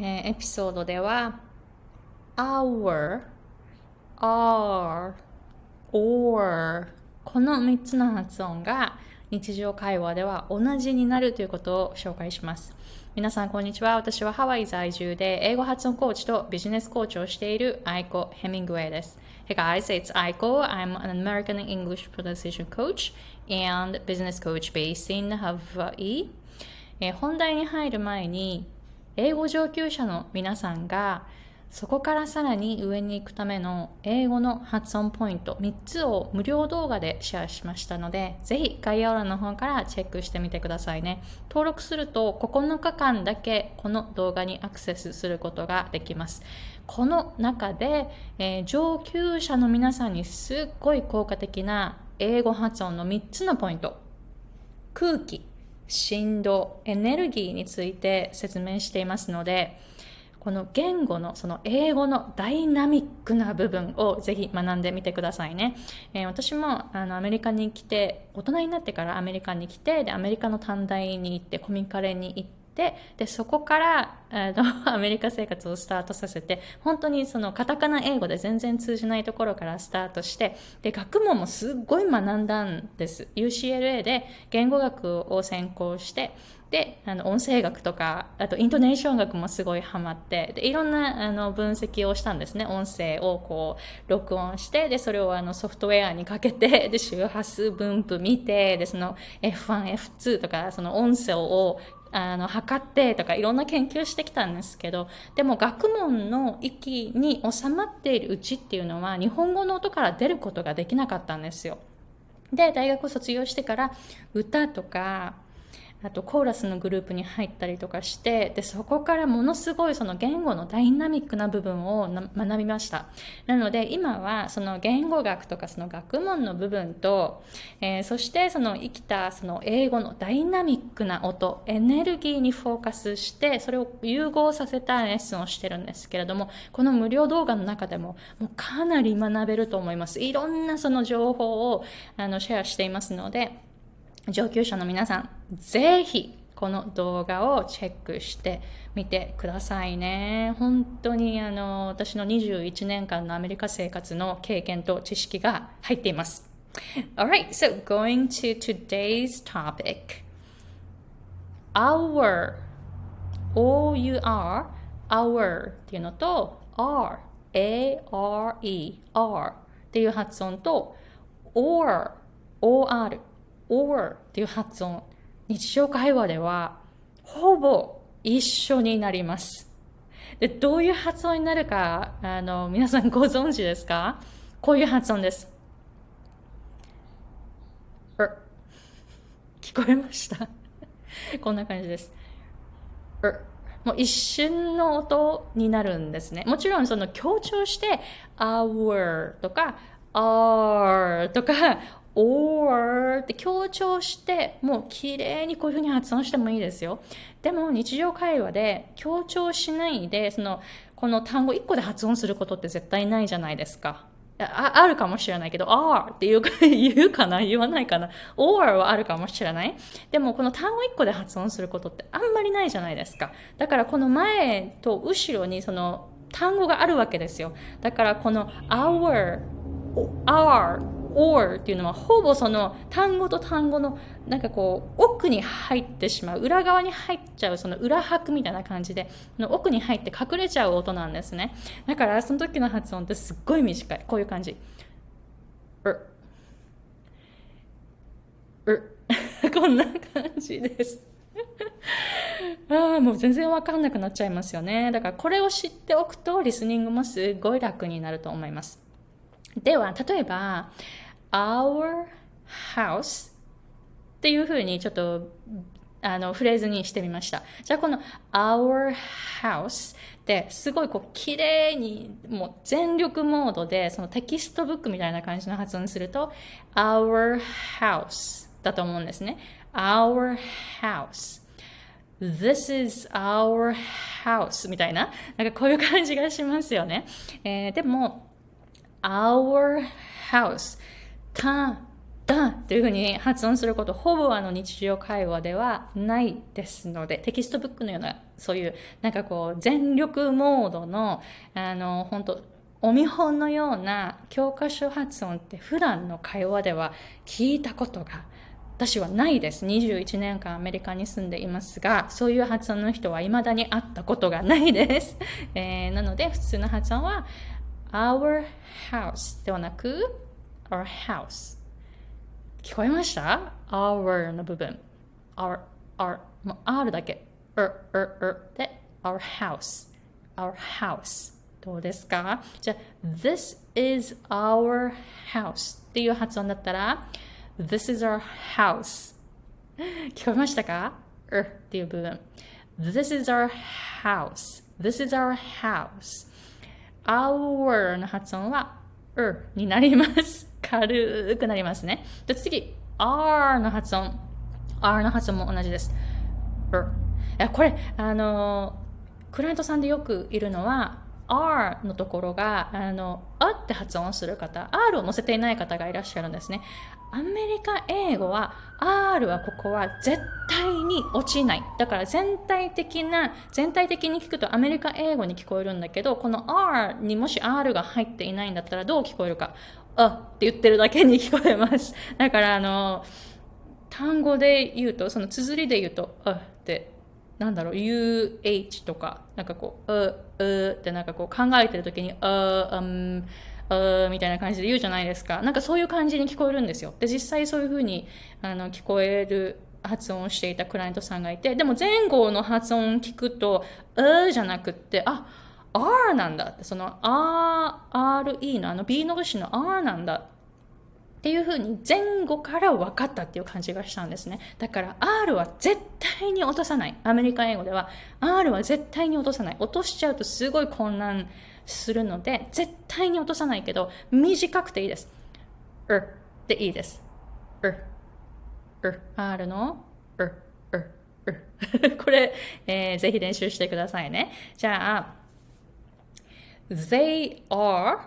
えーエピソードでは our, are, or この3つの発音が日常会話では同じになるということを紹介します。皆さん、こんにちは。私はハワイ在住で英語発音コーチとビジネスコーチをしているアイコ・ヘミングウェイです。Hey guys, it's Aiko. I'm an American English pronunciation coach and business coach based in Hawaii. えー本題に入る前に、英語上級者の皆さんがそこからさらに上に行くための英語の発音ポイント3つを無料動画でシェアしましたので、ぜひ概要欄の方からチェックしてみてくださいね。登録すると9日間だけこの動画にアクセスすることができます。この中で、えー上級者の皆さんにすっごい効果的な英語発音の3つのポイント。空気、振動、エネルギーについて説明していますので、この言語のその英語のダイナミックな部分をぜひ学んでみてくださいね。えー私もあのアメリカに来て、大人になってからアメリカに来て、で、アメリカの短大に行って、コミカレに行って、で、そこから、あの、アメリカ生活をスタートさせて、本当にそのカタカナ英語で全然通じないところからスタートして、で、学問もすっごい学んだんです。UCLA で言語学を専攻して、で、あの、音声学とか、あとイントネーション学もすごいハマって、で、いろんなあの分析をしたんですね。音声をこう、録音して、で、それをあのソフトウェアにかけて、で、周波数分布見て、で、その F1、F2 とか、その音声をあの、測ってとかいろんな研究してきたんですけど、でも学問の域に収まっているうちっていうのは日本語の音から出ることができなかったんですよ。で、大学を卒業してから歌とか、あとコーラスのグループに入ったりとかして、で、そこからものすごいその言語のダイナミックな部分を学びました。なので今はその言語学とかその学問の部分と、えーそしてその生きたその英語のダイナミックな音、エネルギーにフォーカスして、それを融合させたレッスンをしてるんですけれども、この無料動画の中でももうかなり学べると思います。いろんなその情報をあのシェアしていますので、上級者の皆さん、ぜひこの動画をチェックしてみてくださいね。本当にあの私の21年間のアメリカ生活の経験と知識が入っています。Alright, so going to today's topic. Our, O-U-R, our っていうのと R, A-R-E, R っていう発音と or, O-R, or っていう発音、日常会話ではほぼ一緒になります。で、どういう発音になるか、あの、皆さんご存知ですか？こういう発音です。er 聞こえました？こんな感じです。er もう一瞬の音になるんですね。もちろんその強調して our とか are とか or って強調してもう綺麗にこういうふうに発音してもいいですよ。でも日常会話で強調しないでそのこの単語1個で発音することって絶対ないじゃないですか。ああるかもしれないけど、are って言うか言うかな言わないかな ?or はあるかもしれない。でもこの単語1個で発音することってあんまりないじゃないですか。だからこの前と後ろにその単語があるわけですよ。だからこの our, are, or っていうのはほぼその単語と単語のなんかこう奥に入ってしまう裏側に入っちゃうその裏拍みたいな感じでその奥に入って隠れちゃう音なんですね。だからその時の発音ってすっごい短い。こういう感じ。うう こんな感じです。ああもう全然わかんなくなっちゃいますよね。だからこれを知っておくとリスニングもすごい楽になると思います。では、例えば、our house っていうふうにちょっとあのフレーズにしてみました。じゃあこの our house ってすごいこう綺麗にもう全力モードでそのテキストブックみたいな感じの発音すると our house だと思うんですね。our house This is our house みたいな、なんかこういう感じがしますよね。えーでも、our house た、だというふうに発音することほぼあの日常会話ではないですのでテキストブックのようなそういうなんかこう全力モードのあの本当お見本のような教科書発音って普段の会話では聞いたことが私はないです。21年間アメリカに住んでいますが、そういう発音の人は未だに会ったことがないです。えー、なので、普通の発音は our house ではなく our house 聞こえました ?our の部分 our, our もう R だけ er, er, er で our house our house どうですかじゃあ This is our house っていう発音だったら This is our house 聞こえましたか ?er っていう部分 This is our house This is our house our の発音は er になります。 軽くなりますね。で次、r の発音。r の発音も同じです。R。これ、あの、クライアントさんでよくいるのは、R のところが、あの、あって発音する方、R を載せていない方がいらっしゃるんですね。アメリカ英語は R はここは絶対に落ちない。だから全体的な、全体的に聞くとアメリカ英語に聞こえるんだけど、この R にもし R が入っていないんだったらどう聞こえるか。あって言ってるだけに聞こえます。だからあの、単語で言うと、その綴りで言うと、あってなんだろう、UH とか、なんかこう、う、うってなんかこう考えてる時に、あ、うん、あみたいな感じで言うじゃないですか。なんかそういう感じに聞こえるんですよ。で、実際そういう風にあの聞こえる発音をしていたクライアントさんがいて、でも前後の発音聞くと、うじゃなくって、あ、R なんだって、その R、RE のあの B の節の R なんだっていうふうに前後から分かったっていう感じがしたんですね。だから R は絶対に落とさない。アメリカ英語では R は絶対に落とさない。落としちゃうとすごい混乱するので、絶対に落とさないけど、短くていいです。R でいいです。R R, R の R R R これ、えー、ぜひ練習してくださいね。じゃあ、they are,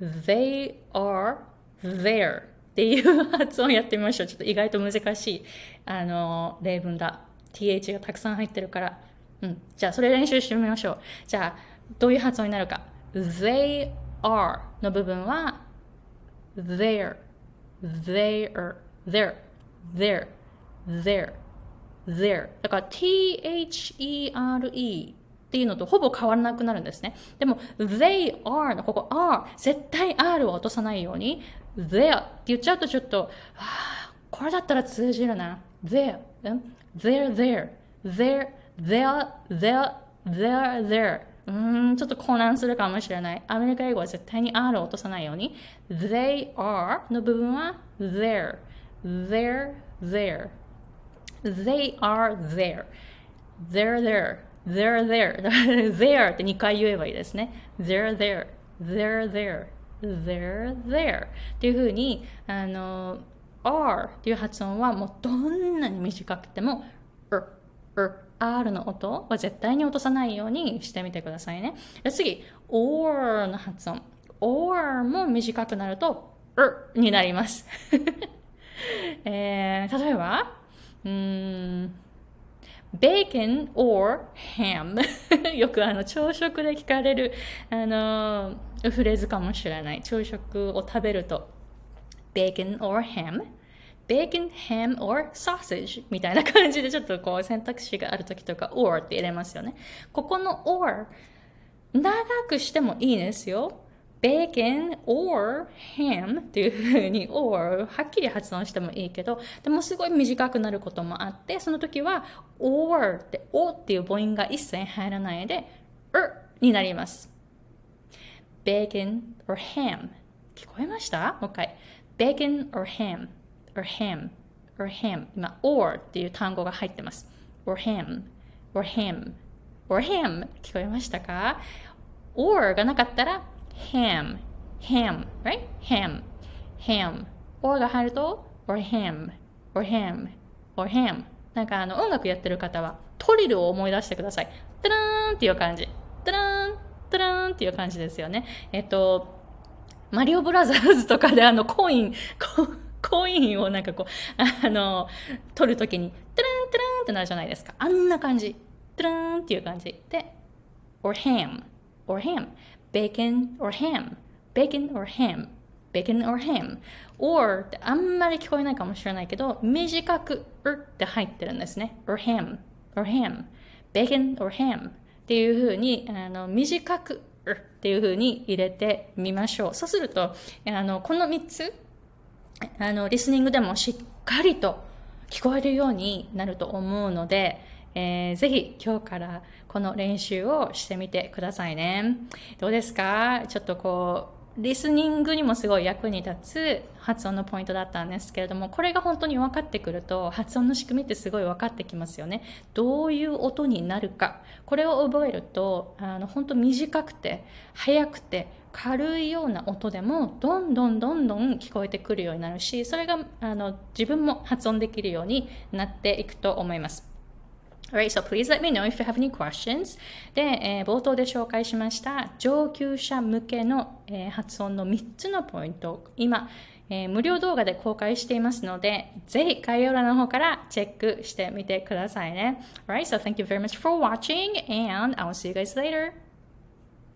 they are there っていう発音やってみましょう。ちょっと意外と難しい、あの、例文だ。th がたくさん入ってるから。うん。じゃあ、それ練習してみましょう。じゃあ、どういう発音になるか。they are の部分は there, there, there, there, there, there. だから t-h-e-r-e っていうのとほぼ変わらなくなるんですね。でも、they are のここ are 絶対 r を落とさないように there って言っちゃうとちょっと、はあ、これだったら通じるな。there, there, there, there, there, there, there, there. うーん、ちょっと混乱するかもしれない。アメリカ英語は絶対に R を落とさないように。They are の部分は there, there, there. They are there. They're there. They're there. there って2回言えばいいですね。They're there. They're there. they're there っていうふうにあの R っていう発音はもうどんなに短くても R, R, R の音は絶対に落とさないようにしてみてくださいね。次、or の発音。or も短くなると R になります。えー、例えば、うん bacon or ham よくあの朝食で聞かれるあのフレーズかもしれない。朝食を食べると bacon or ham? bacon, ham or sausage? みたいな感じでちょっとこう選択肢がある時とか or って入れますよね。ここの or 長くしてもいいですよ。Bacon or ham っていうふうに or はっきり発音してもいいけどでもすごい短くなることもあってその時は or って o っていう母音が一切入らないで er になります。bacon or ham 聞こえました？もう一回。bacon or ham or ham or ham 今 or っていう単語が入ってます。or ham or ham or ham 聞こえましたか？or がなかったら ham, ham, right? ham, ham. or が入ると or ham, or ham, or ham. なんかあの音楽やってる方はトリルを思い出してください。タラーンっていう感じ。タラーン、タラーンっていう感じですよね。えっと、マリオブラザーズとかであのコイン、コインをなんかこう、あの、取るときに、トゥルントゥルンってなるじゃないですか。あんな感じ。トゥルンっていう感じ。で、or ham, or ham, bacon or ham, bacon or ham, bacon or ham, or ってあんまり聞こえないかもしれないけど、短く、うって入ってるんですね。or ham, or ham, bacon or ham. っていうふうに、あの、短く、っていうふうに入れてみましょう。そうすると、あの、この3つ、あの、リスニングでもしっかりと聞こえるようになると思うので、えー、ぜひ今日からこの練習をしてみてくださいね。どうですか？ちょっとこう、リスニングにもすごい役に立つ発音のポイントだったんですけれども、これが本当に分かってくると、発音の仕組みってすごい分かってきますよね。どういう音になるか。これを覚えると、あの、本当短くて、速くて、軽いような音でも、どんどんどんどん聞こえてくるようになるし、それが、あの、自分も発音できるようになっていくと思います。Alright, so please let me know if you have any questions. で、えー、冒頭で紹介しました上級者向けの、えー、発音の3つのポイント、今、えー、無料動画で公開していますので、ぜひ概要欄の方からチェックしてみてくださいね。Alright, so thank you very much for watching and I will see you guys later.